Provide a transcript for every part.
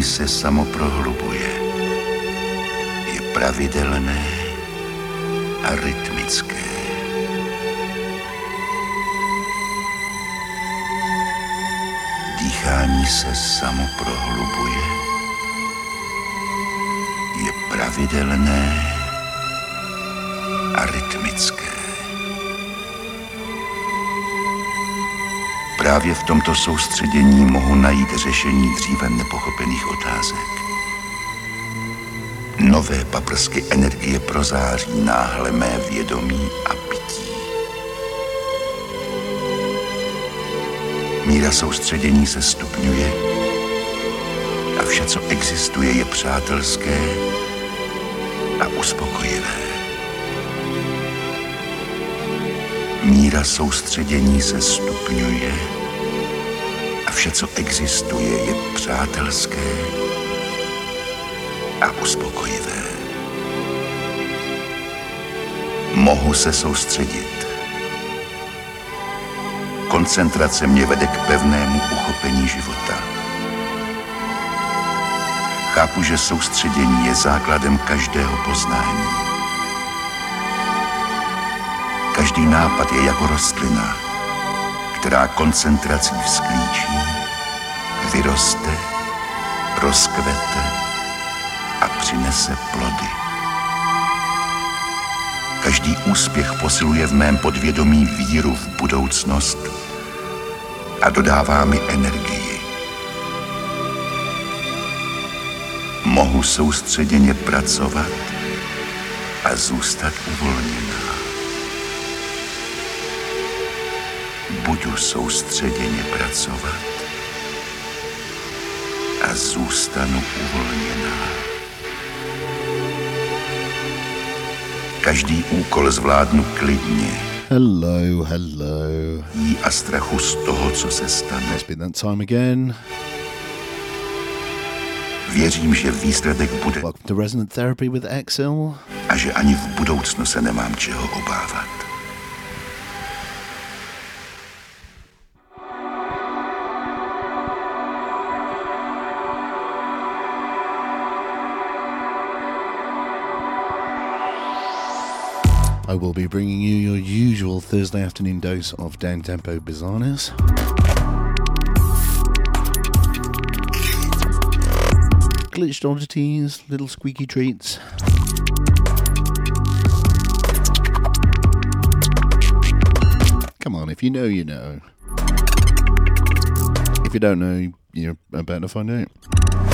Se samo prohlubuje. Je pravidelné a rytmické. Dýchání se samo prohlubuje. Je pravidelné a rytmické. Právě v tomto soustředění mohu najít řešení dříve nepochopených otázek. Nové paprsky energie prozáří náhle mé vědomí a pití. Míra soustředění se stupňuje a vše, co existuje, je přátelské a uspokojivé. Míra soustředění se stupňuje vše, co existuje, je přátelské a uspokojivé. Mohu se soustředit. Koncentrace mě vede k pevnému uchopení života. Chápu, že soustředění je základem každého poznání. Každý nápad je jako rostlina, která koncentrací vzklíčí, vyroste, rozkvete a přinese plody. Každý úspěch posiluje v mém podvědomí víru v budoucnost a dodává mi energii. Mohu soustředěně pracovat a zůstat uvolněná. budu soustředěně pracovat zůstanu uvolněná. Každý úkol zvládnu klidně. Hello, hello. Jí a strachu z toho, co se stane. It's been that time again. Věřím, že výsledek bude Welcome to Resonant Therapy with Excel. a že ani v budoucnu se nemám čeho obávat. I will be bringing you your usual Thursday afternoon dose of down tempo bizarreness. Glitched oddities, little squeaky treats. Come on, if you know, you know. If you don't know, you're about to find out.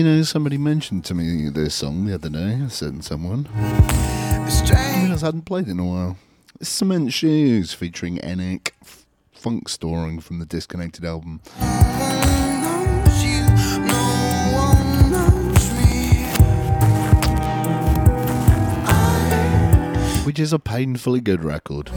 You know, somebody mentioned to me this song the other day. I said someone. Strange. I hadn't played it in a while. Cement Shoes featuring Enic, f- funk storing from the Disconnected album. Which is a painfully good record.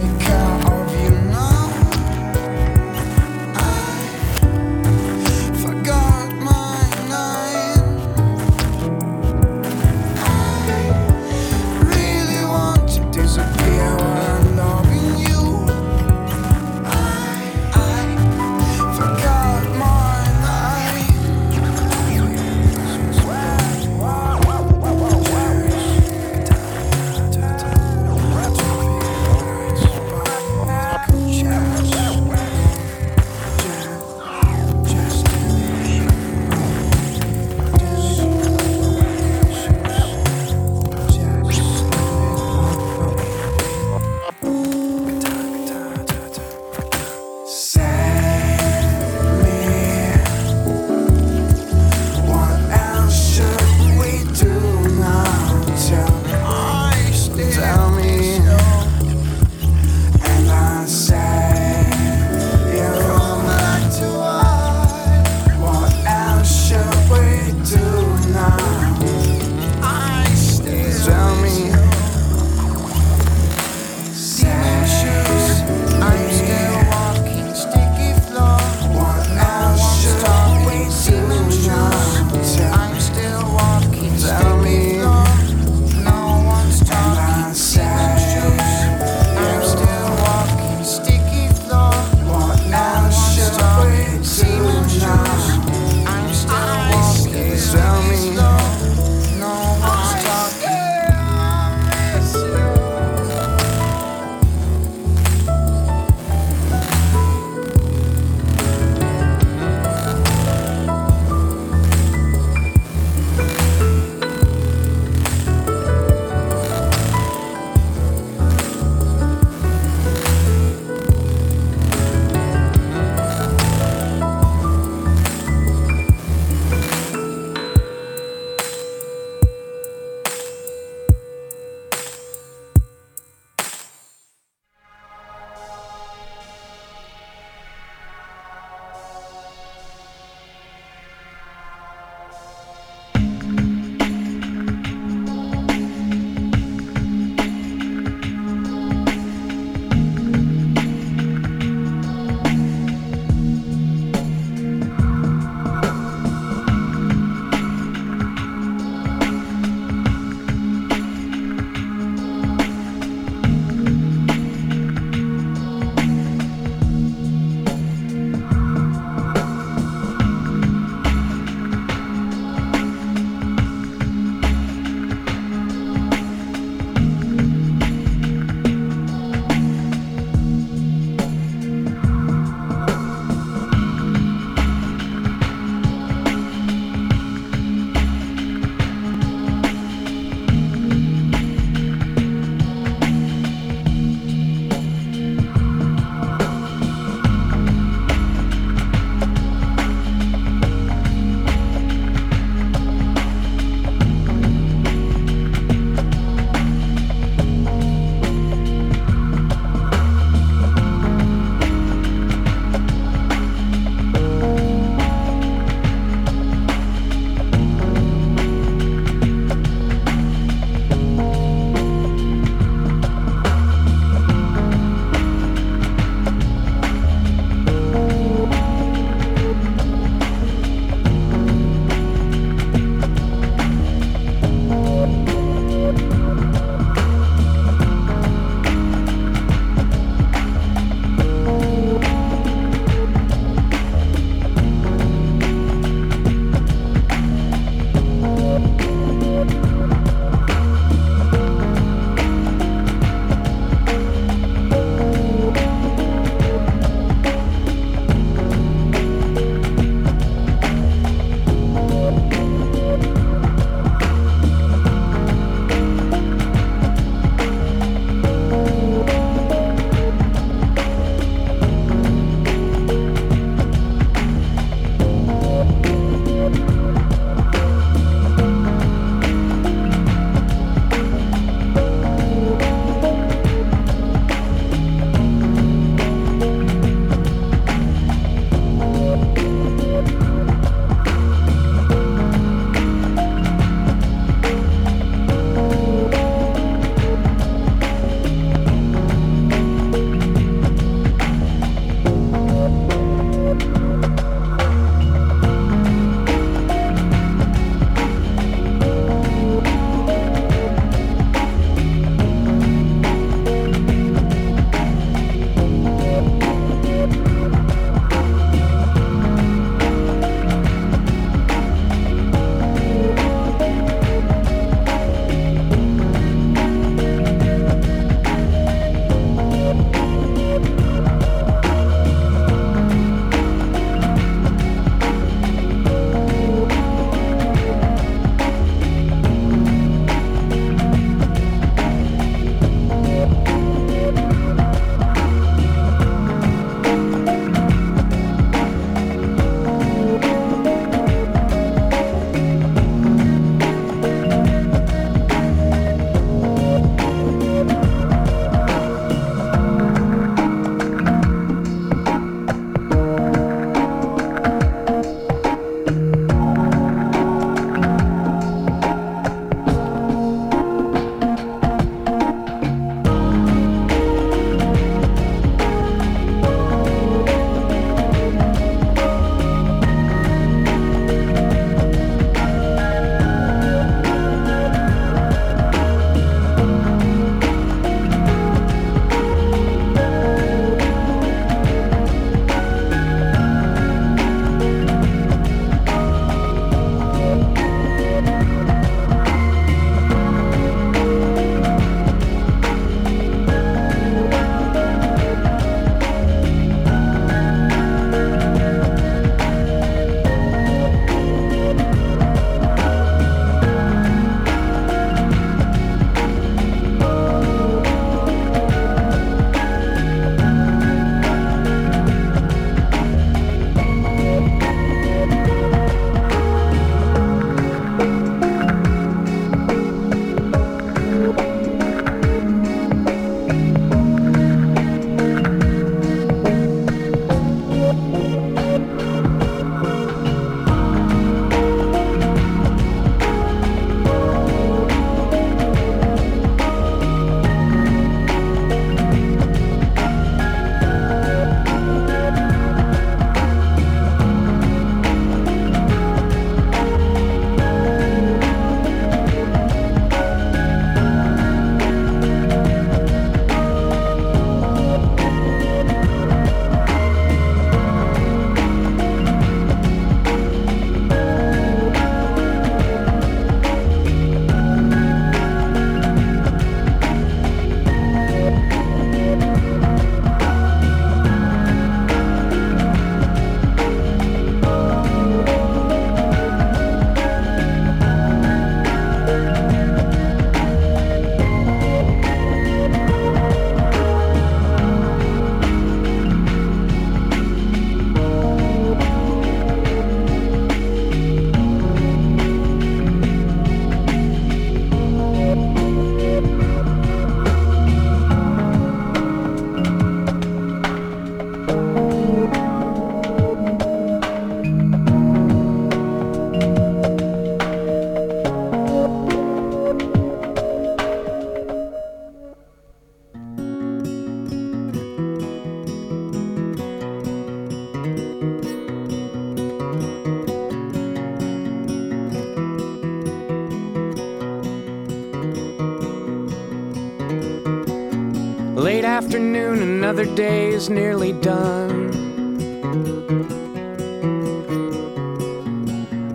Afternoon, another day is nearly done.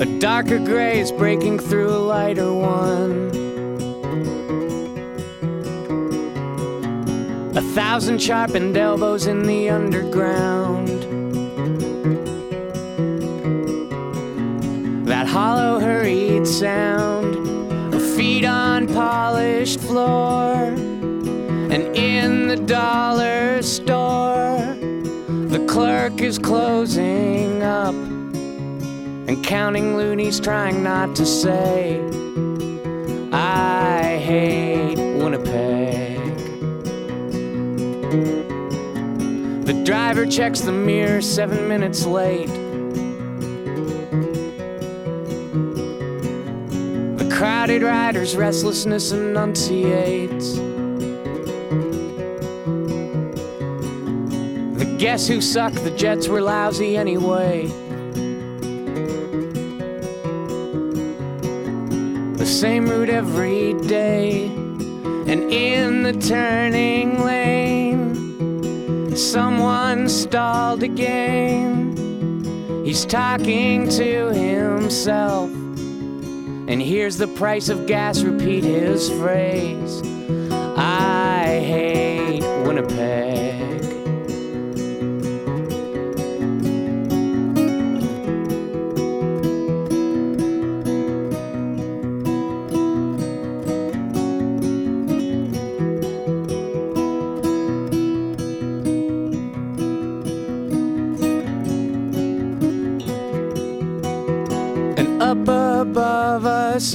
A darker gray is breaking through a lighter one. A thousand sharpened elbows in the underground. That hollow, hurried sound the dollar store, the clerk is closing up and counting loonies, trying not to say, I hate Winnipeg. The driver checks the mirror seven minutes late. The crowded rider's restlessness enunciates. Guess who sucked, the Jets were lousy anyway. The same route every day, and in the turning lane, someone stalled again. He's talking to himself, and here's the price of gas repeat his phrase I hate Winnipeg.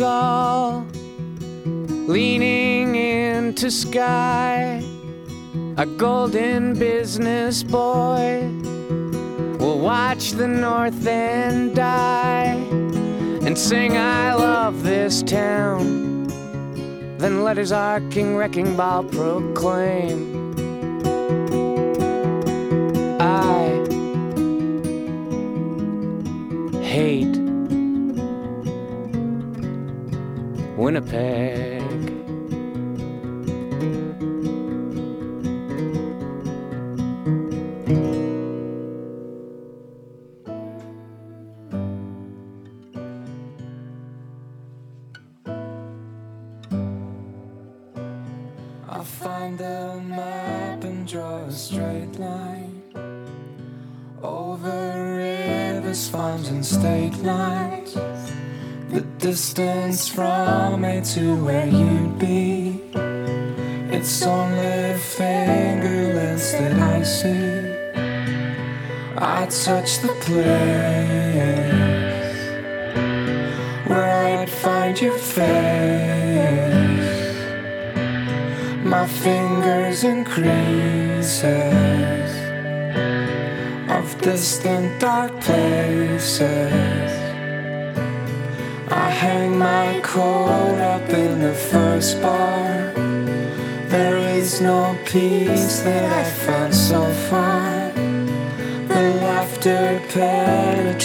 All, leaning into sky, a golden business boy will watch the north end die and sing, I love this town. Then let his arcing wrecking ball proclaim. I hate Winnipeg. Touch the place where I'd find your face. My fingers in creases of distant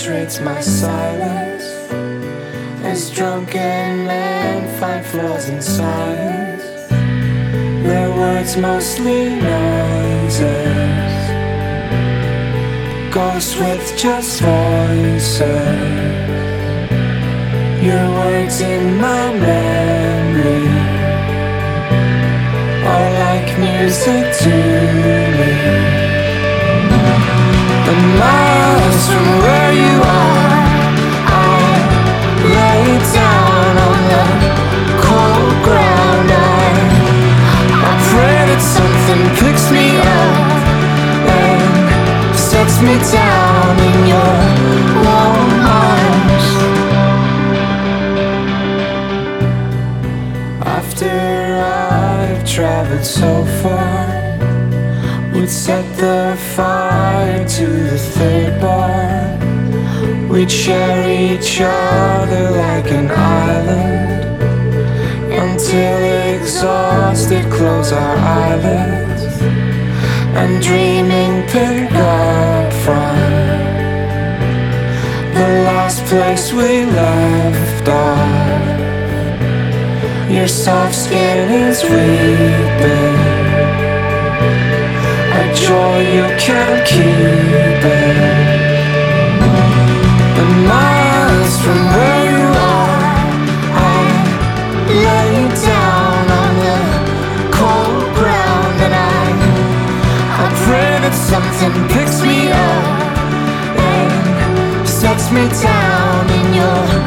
penetrates my silence as drunken men find flaws in science. Their words mostly noises, ghosts with just voices. Your words in my memory are like music to me. The cold me down in your warm arms. After I've traveled so far, we'd set the fire to the third bar. We'd share each other like an island until exhausted, close our eyelids and dreaming pick up from the last place we left off. Your soft skin is weeping joy, you can't keep it. And miles from where you are, I lay down on the cold ground and I, I pray that something picks me up and sets me down in your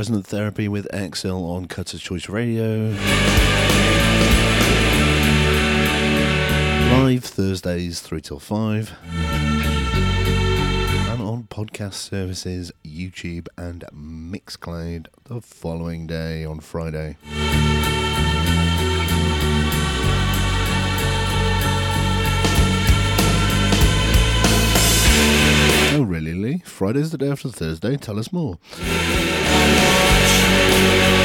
Resonant Therapy with Exsil on Cutter's Choice Radio. Live Thursdays 3 till 5. And on podcast services, YouTube and Mixcloud the following day on Friday. Oh, really, Lee? Friday's the day after Thursday. Tell us more. Sometimes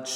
not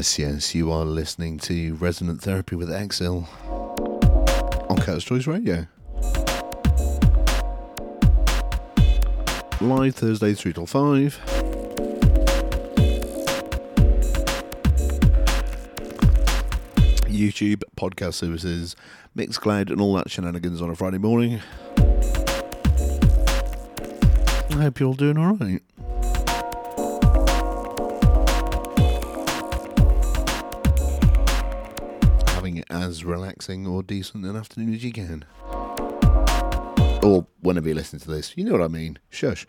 Yes, yes, you are listening to Resonant Therapy with Exsil on Cutters Choice Radio. Live Thursday 3 till 5. YouTube, podcast services, Mixcloud, and all that shenanigans on a Friday morning. I hope you're all doing alright. As relaxing or decent an afternoon as you can. Or whenever you listen to this, you know what I mean. Shush.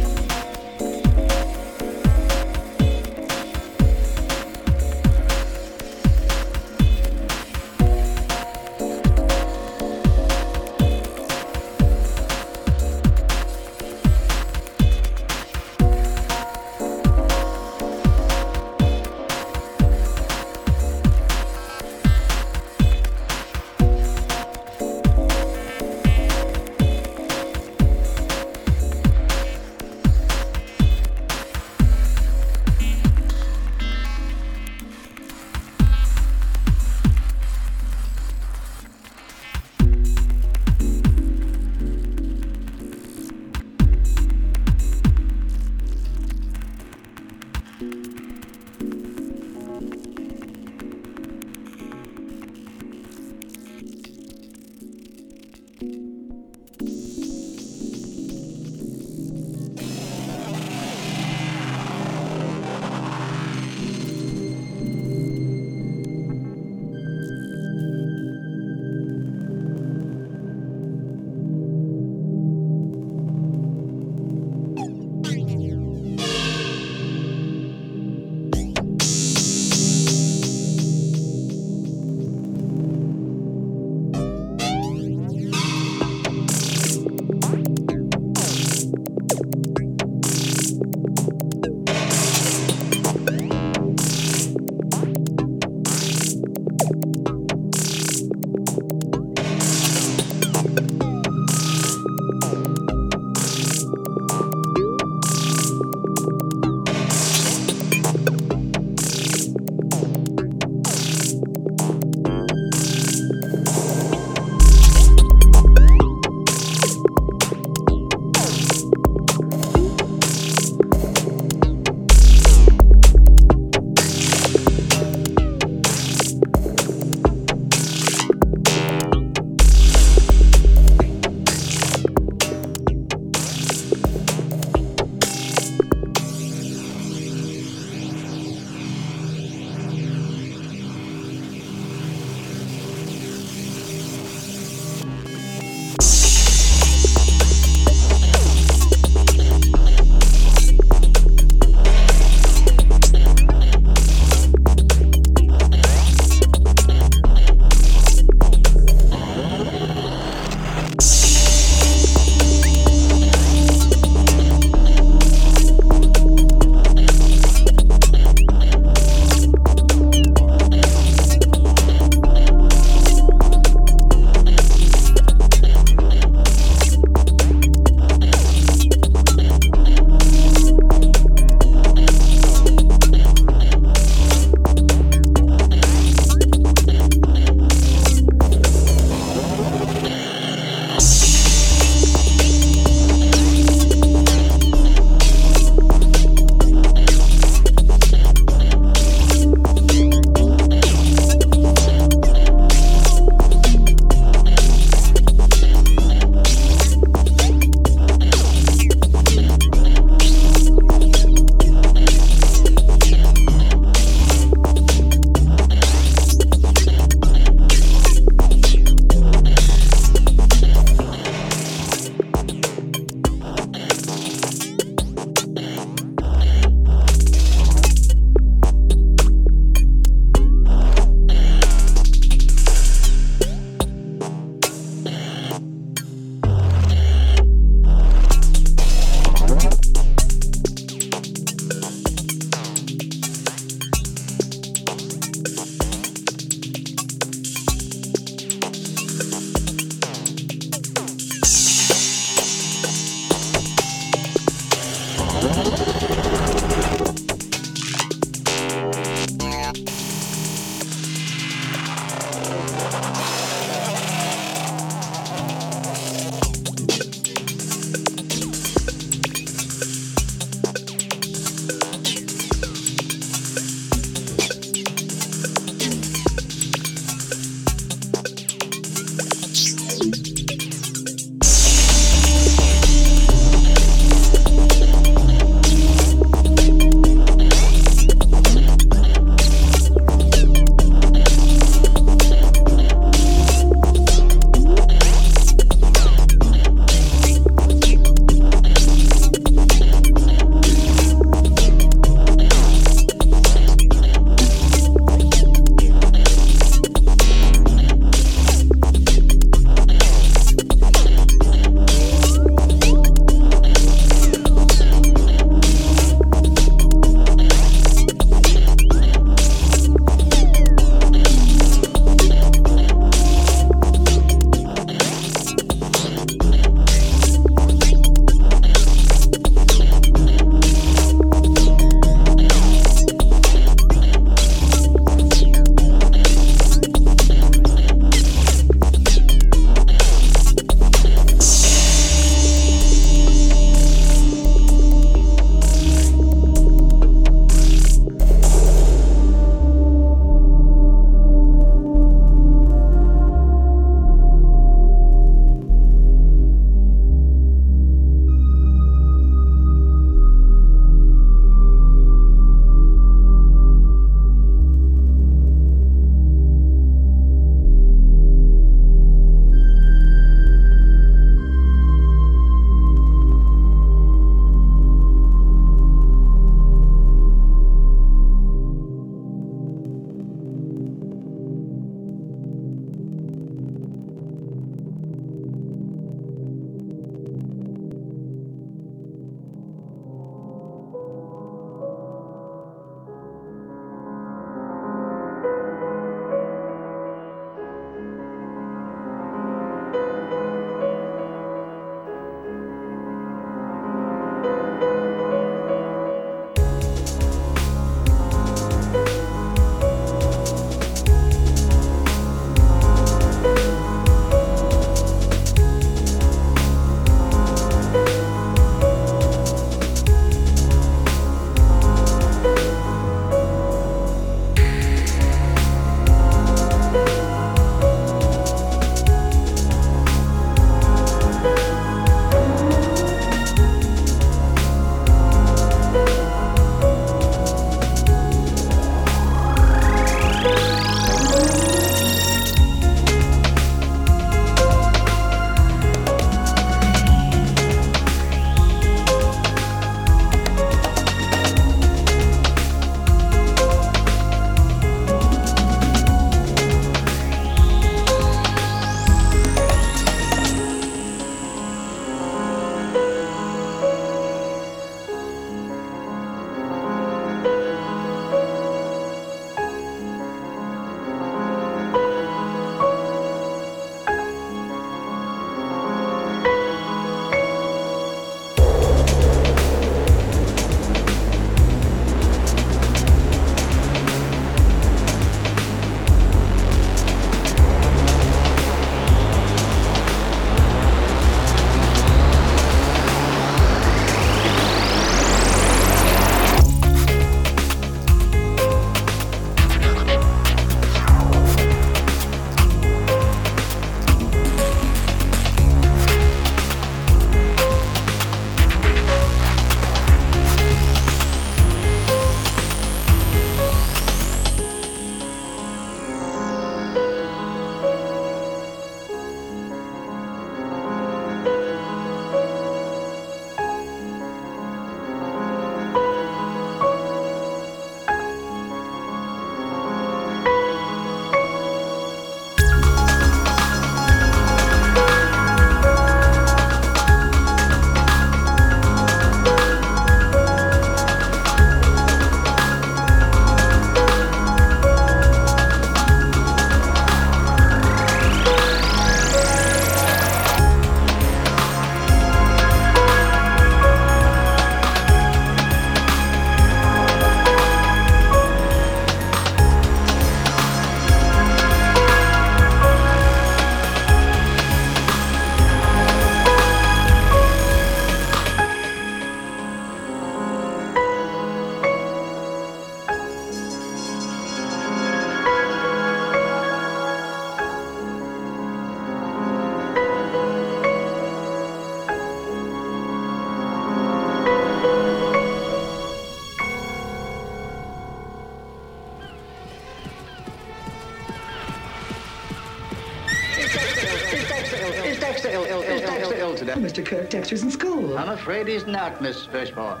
Mr. Kirk, Dexter's in school. I'm afraid he's not, Miss Fishmore.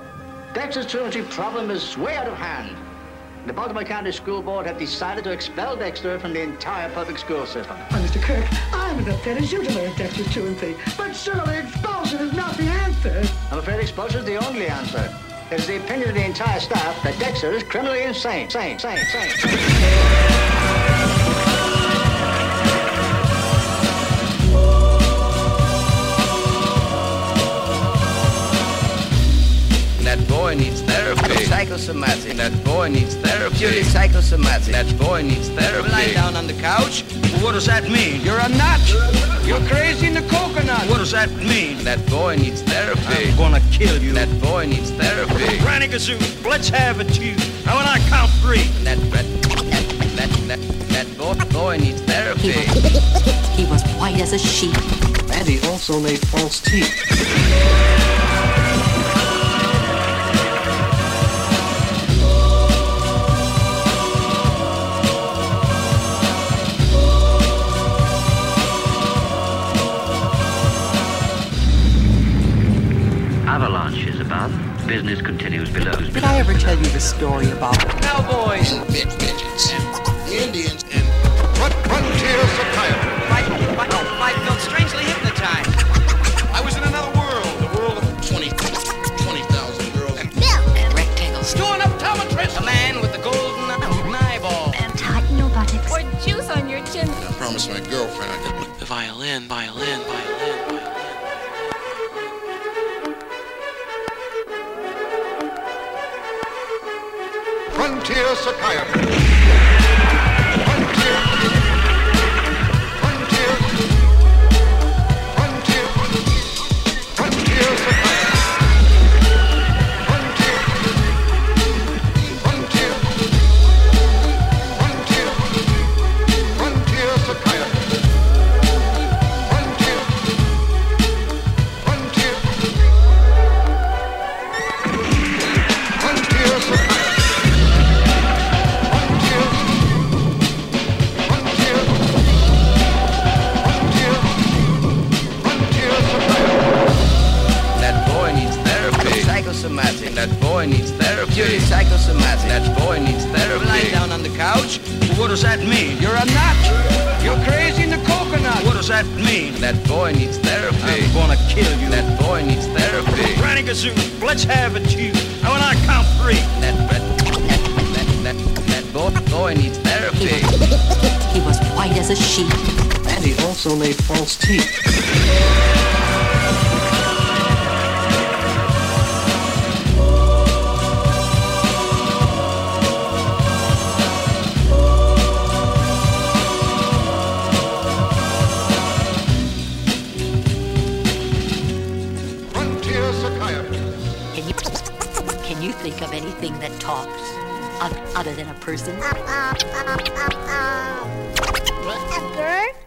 Dexter's truancy problem is way out of hand. The Baltimore County School Board have decided to expel Dexter from the entire public school system. Oh, Why, Mr. Kirk, I'm as upset as you to learn Dexter's truancy. But surely expulsion is not the answer. I'm afraid expulsion is the only answer. It is the opinion of the entire staff that Dexter is criminally insane. Sane, sane, sane. Psychosomatic. That boy needs therapy. Purely psychosomatic. That boy needs therapy. Lie down on the couch. What does that mean? You're a nut. You're crazy in the coconut. What does that mean? That boy needs therapy. I'm gonna kill you. That boy needs therapy. Granny Gazoo, let's have it to you. Now when I count three. That that that that, that boy, boy needs therapy. He was white as a sheet. And he also made false teeth. Business continues below. Did I ever tell you the story about Cowboys.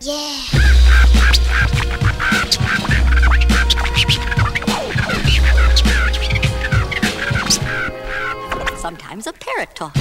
Yeah. Sometimes a parrot talks.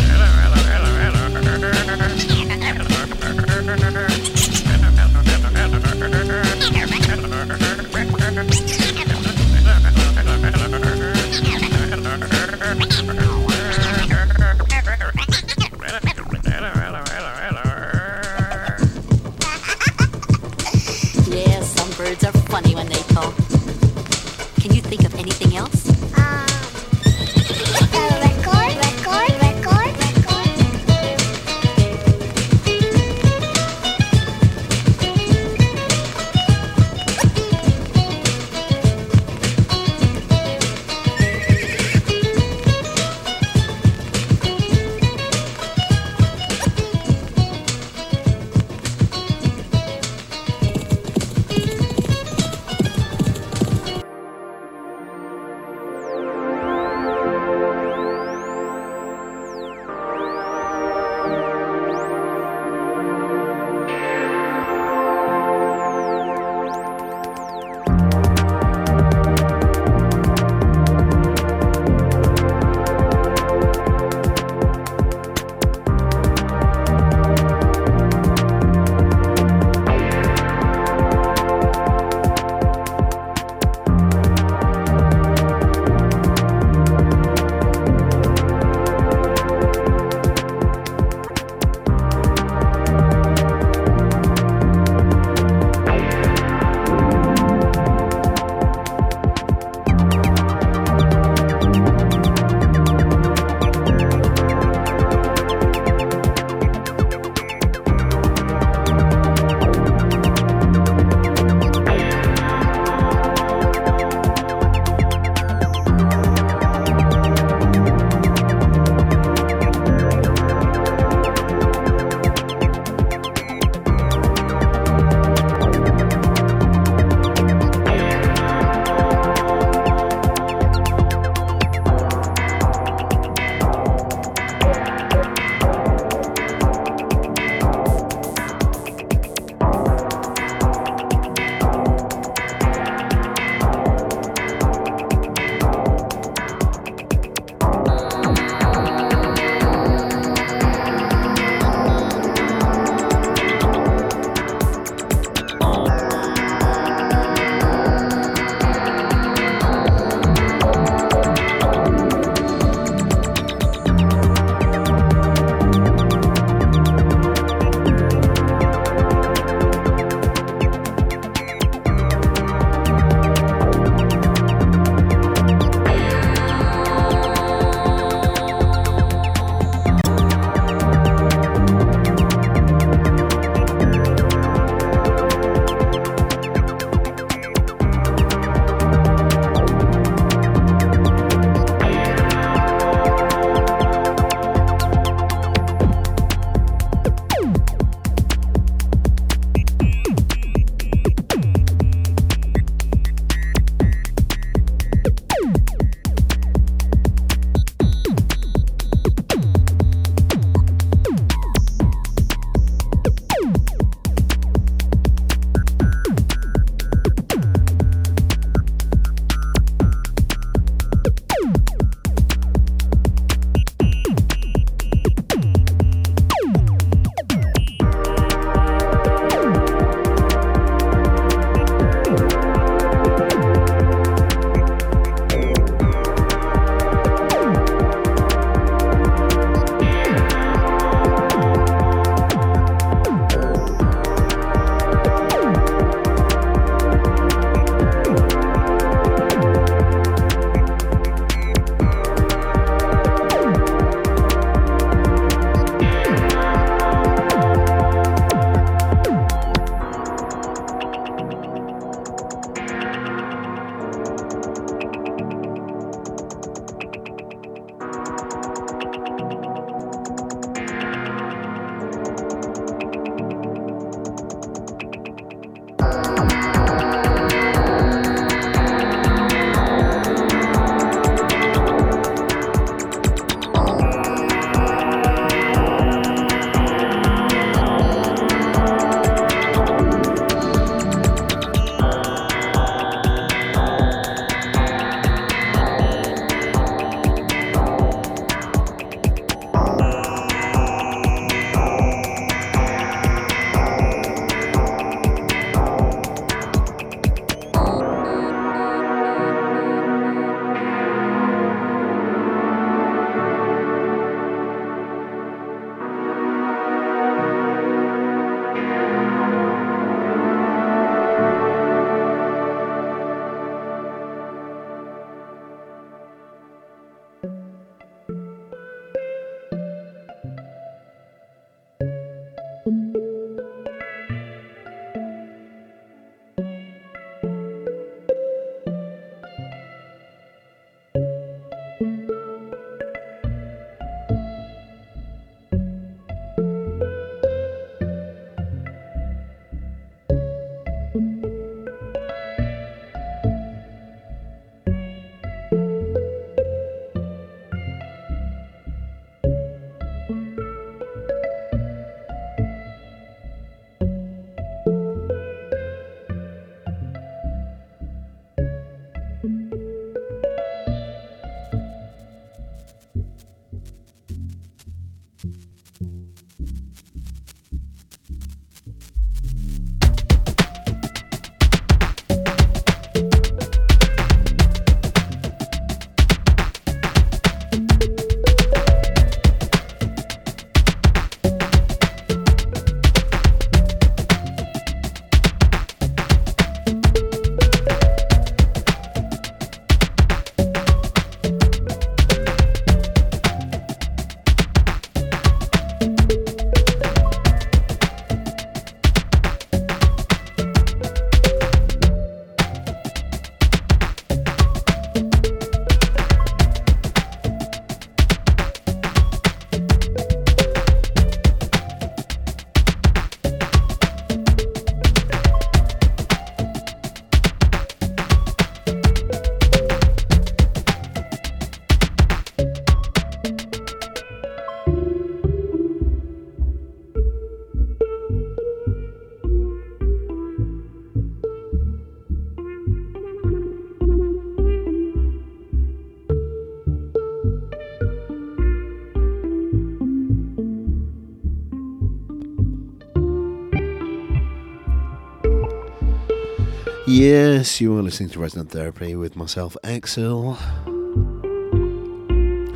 Yes, you are listening to Resonant Therapy with myself, Exsil.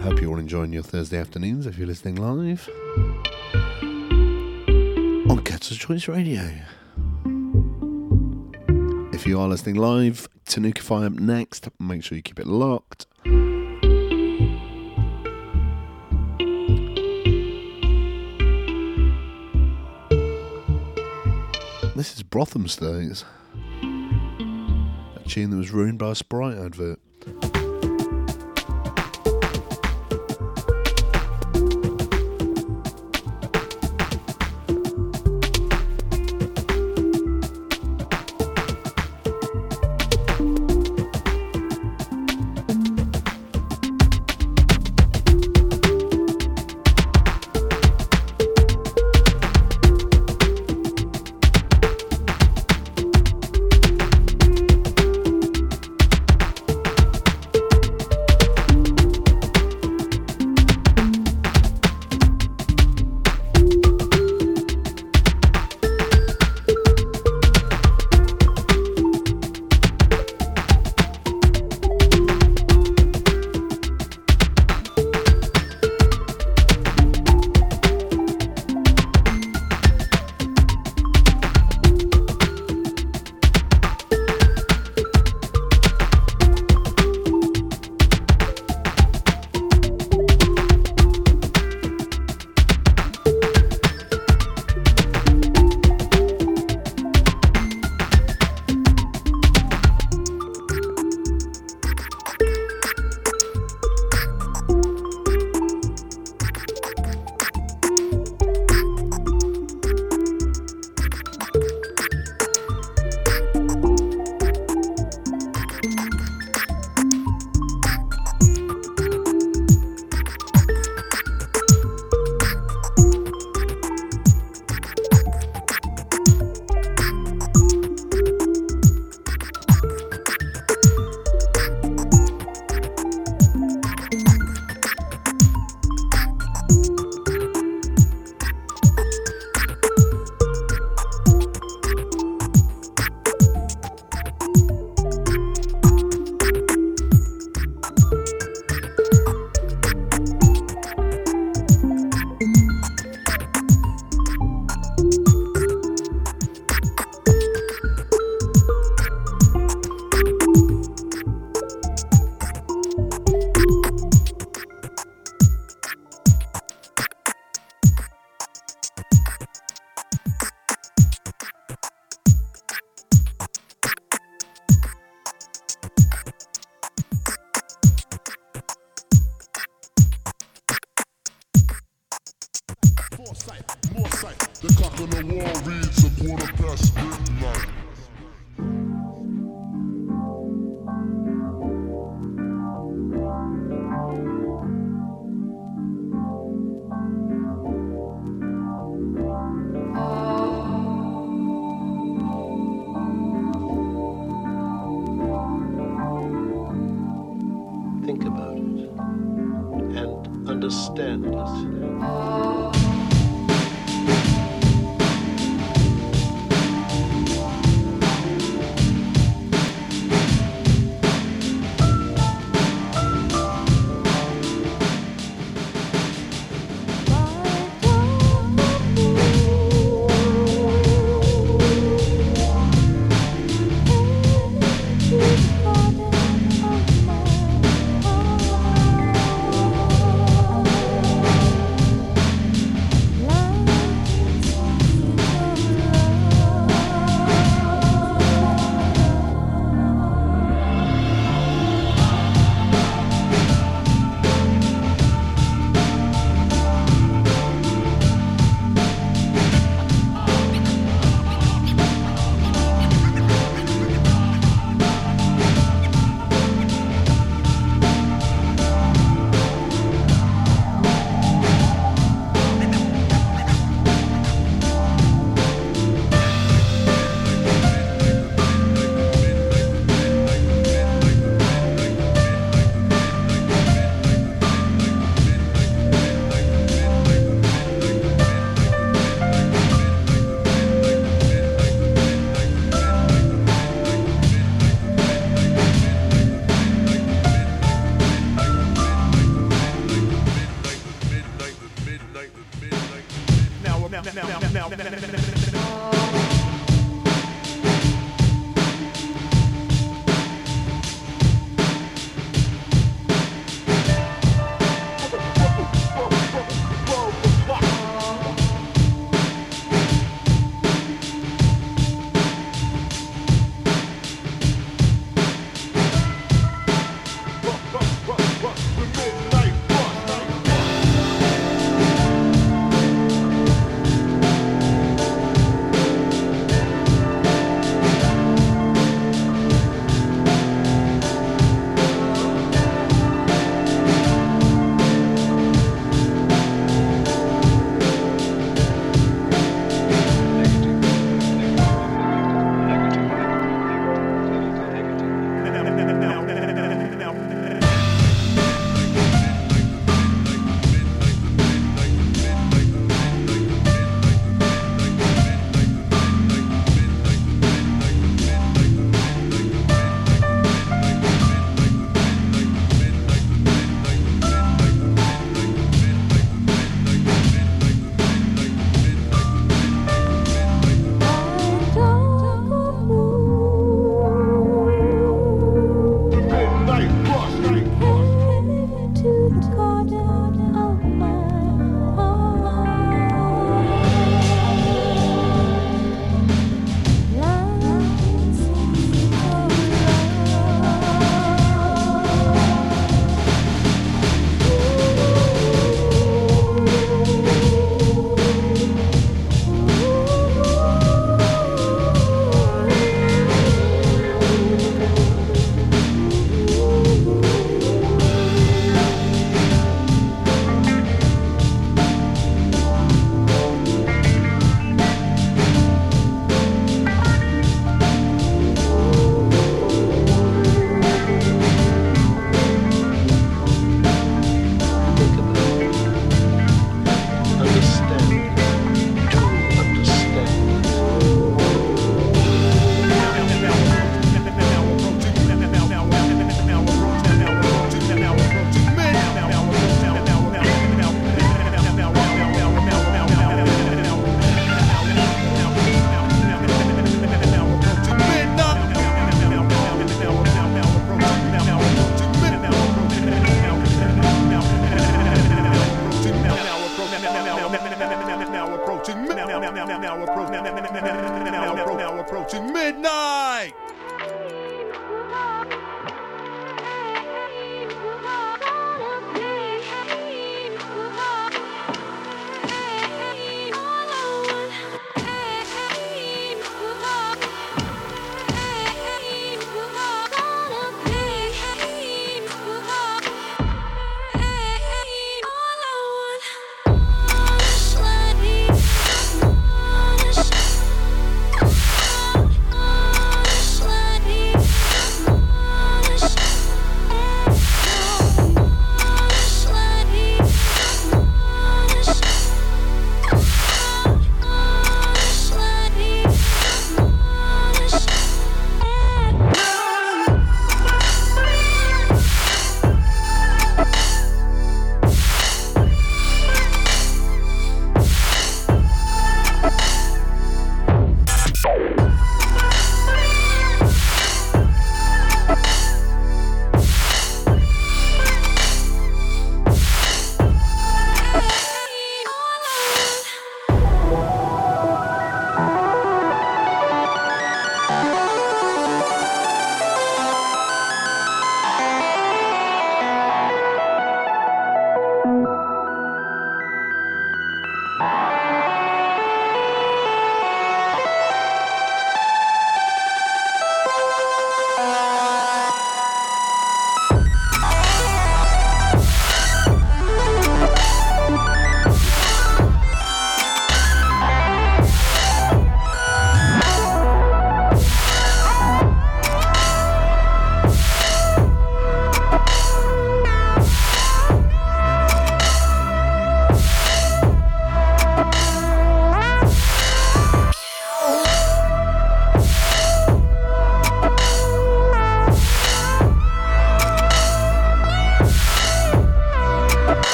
Hope you're all enjoying your Thursday afternoons if you're listening live on Cutters Choice Radio. If you are listening live, Tanukify up next. Make sure you keep it locked. This is Brothamsdays. A tune that was ruined by a Sprite advert.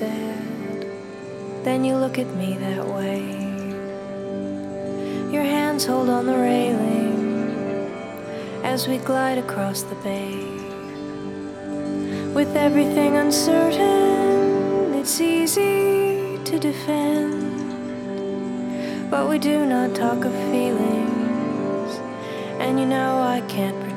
Then you look at me that way. Your hands hold on the railing as we glide across the bay. With everything uncertain, it's easy to defend. But we do not talk of feelings, and you know I can't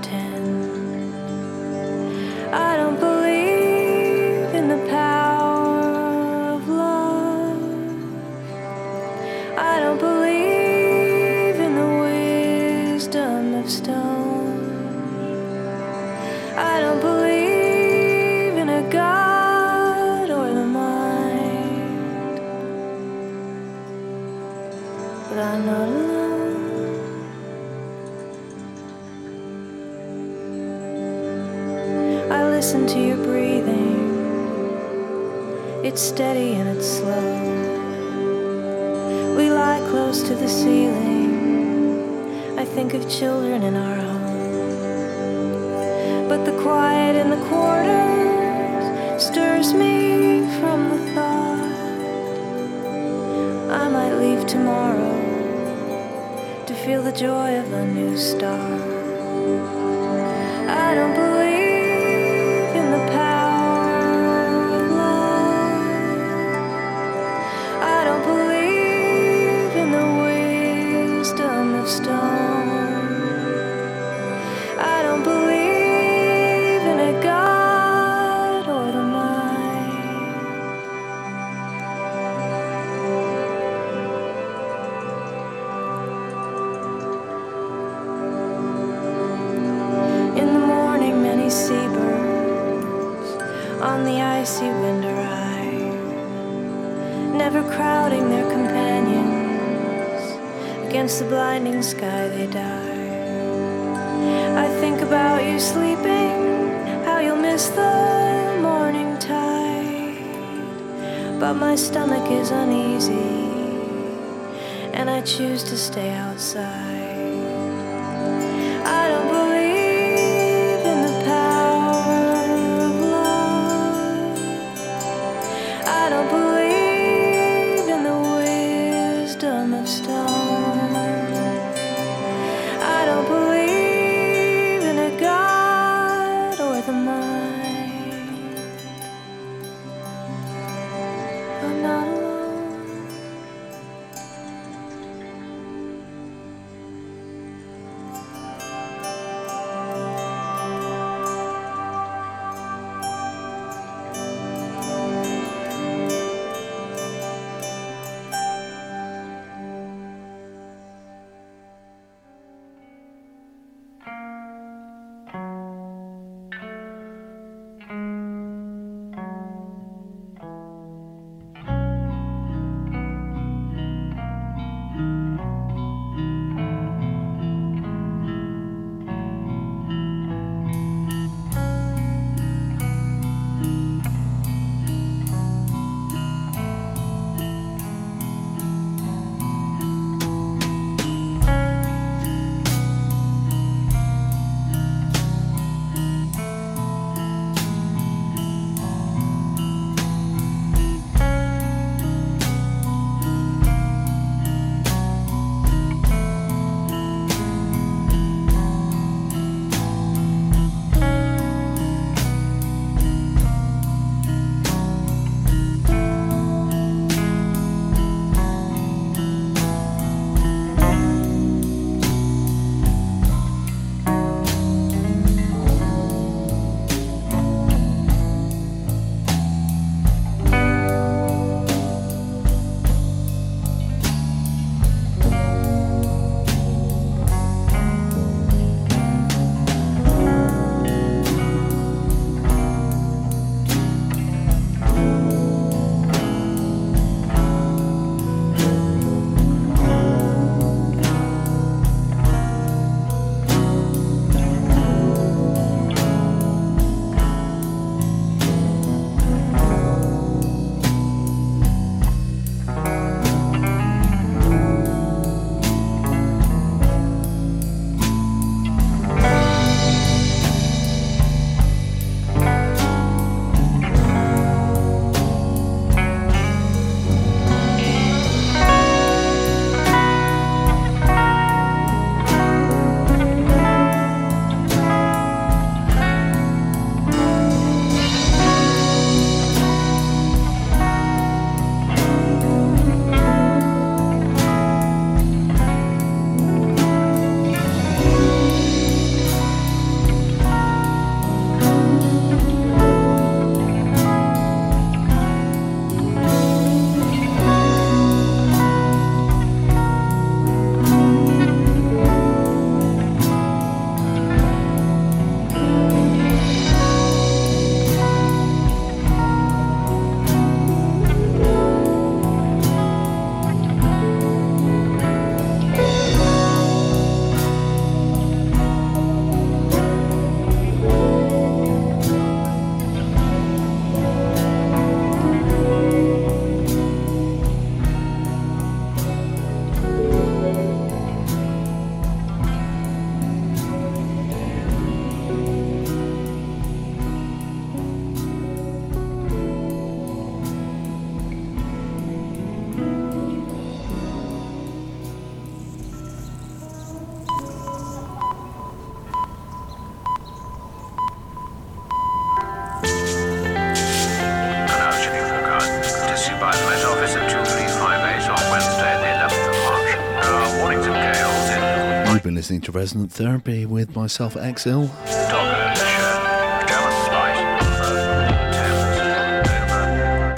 listening to Resonant Therapy with myself, Exsil.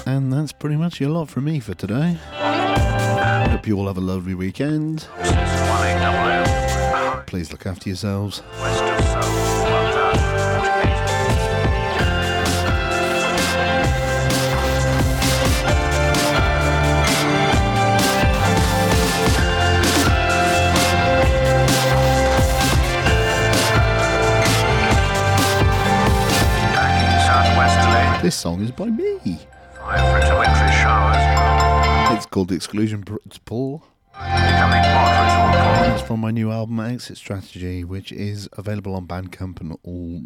And that's pretty much your lot from me for today. Hope you all have a lovely weekend. Please look after yourselves. This song is by me. It's called Exclusion Pr- Pull. And It's from my new album Exit Strategy, which is available on Bandcamp and all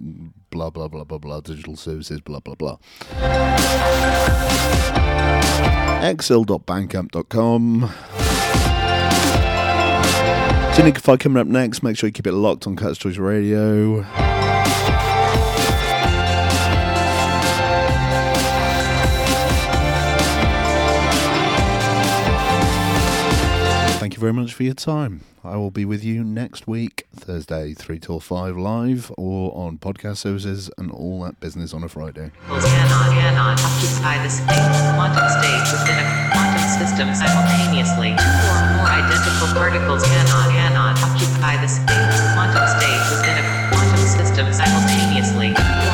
blah blah blah blah blah digital services blah blah blah. Exsil.bandcamp.com. Tunicify coming up next. Make sure you keep it locked on Cutters Choice Radio. Thank you very much for your time. I will be with you next week, Thursday, 3 till 5 live or on podcast services and all that business on a Friday. simultaneously. Two or more identical particles cannot, cannot occupy the space quantum within a quantum system simultaneously.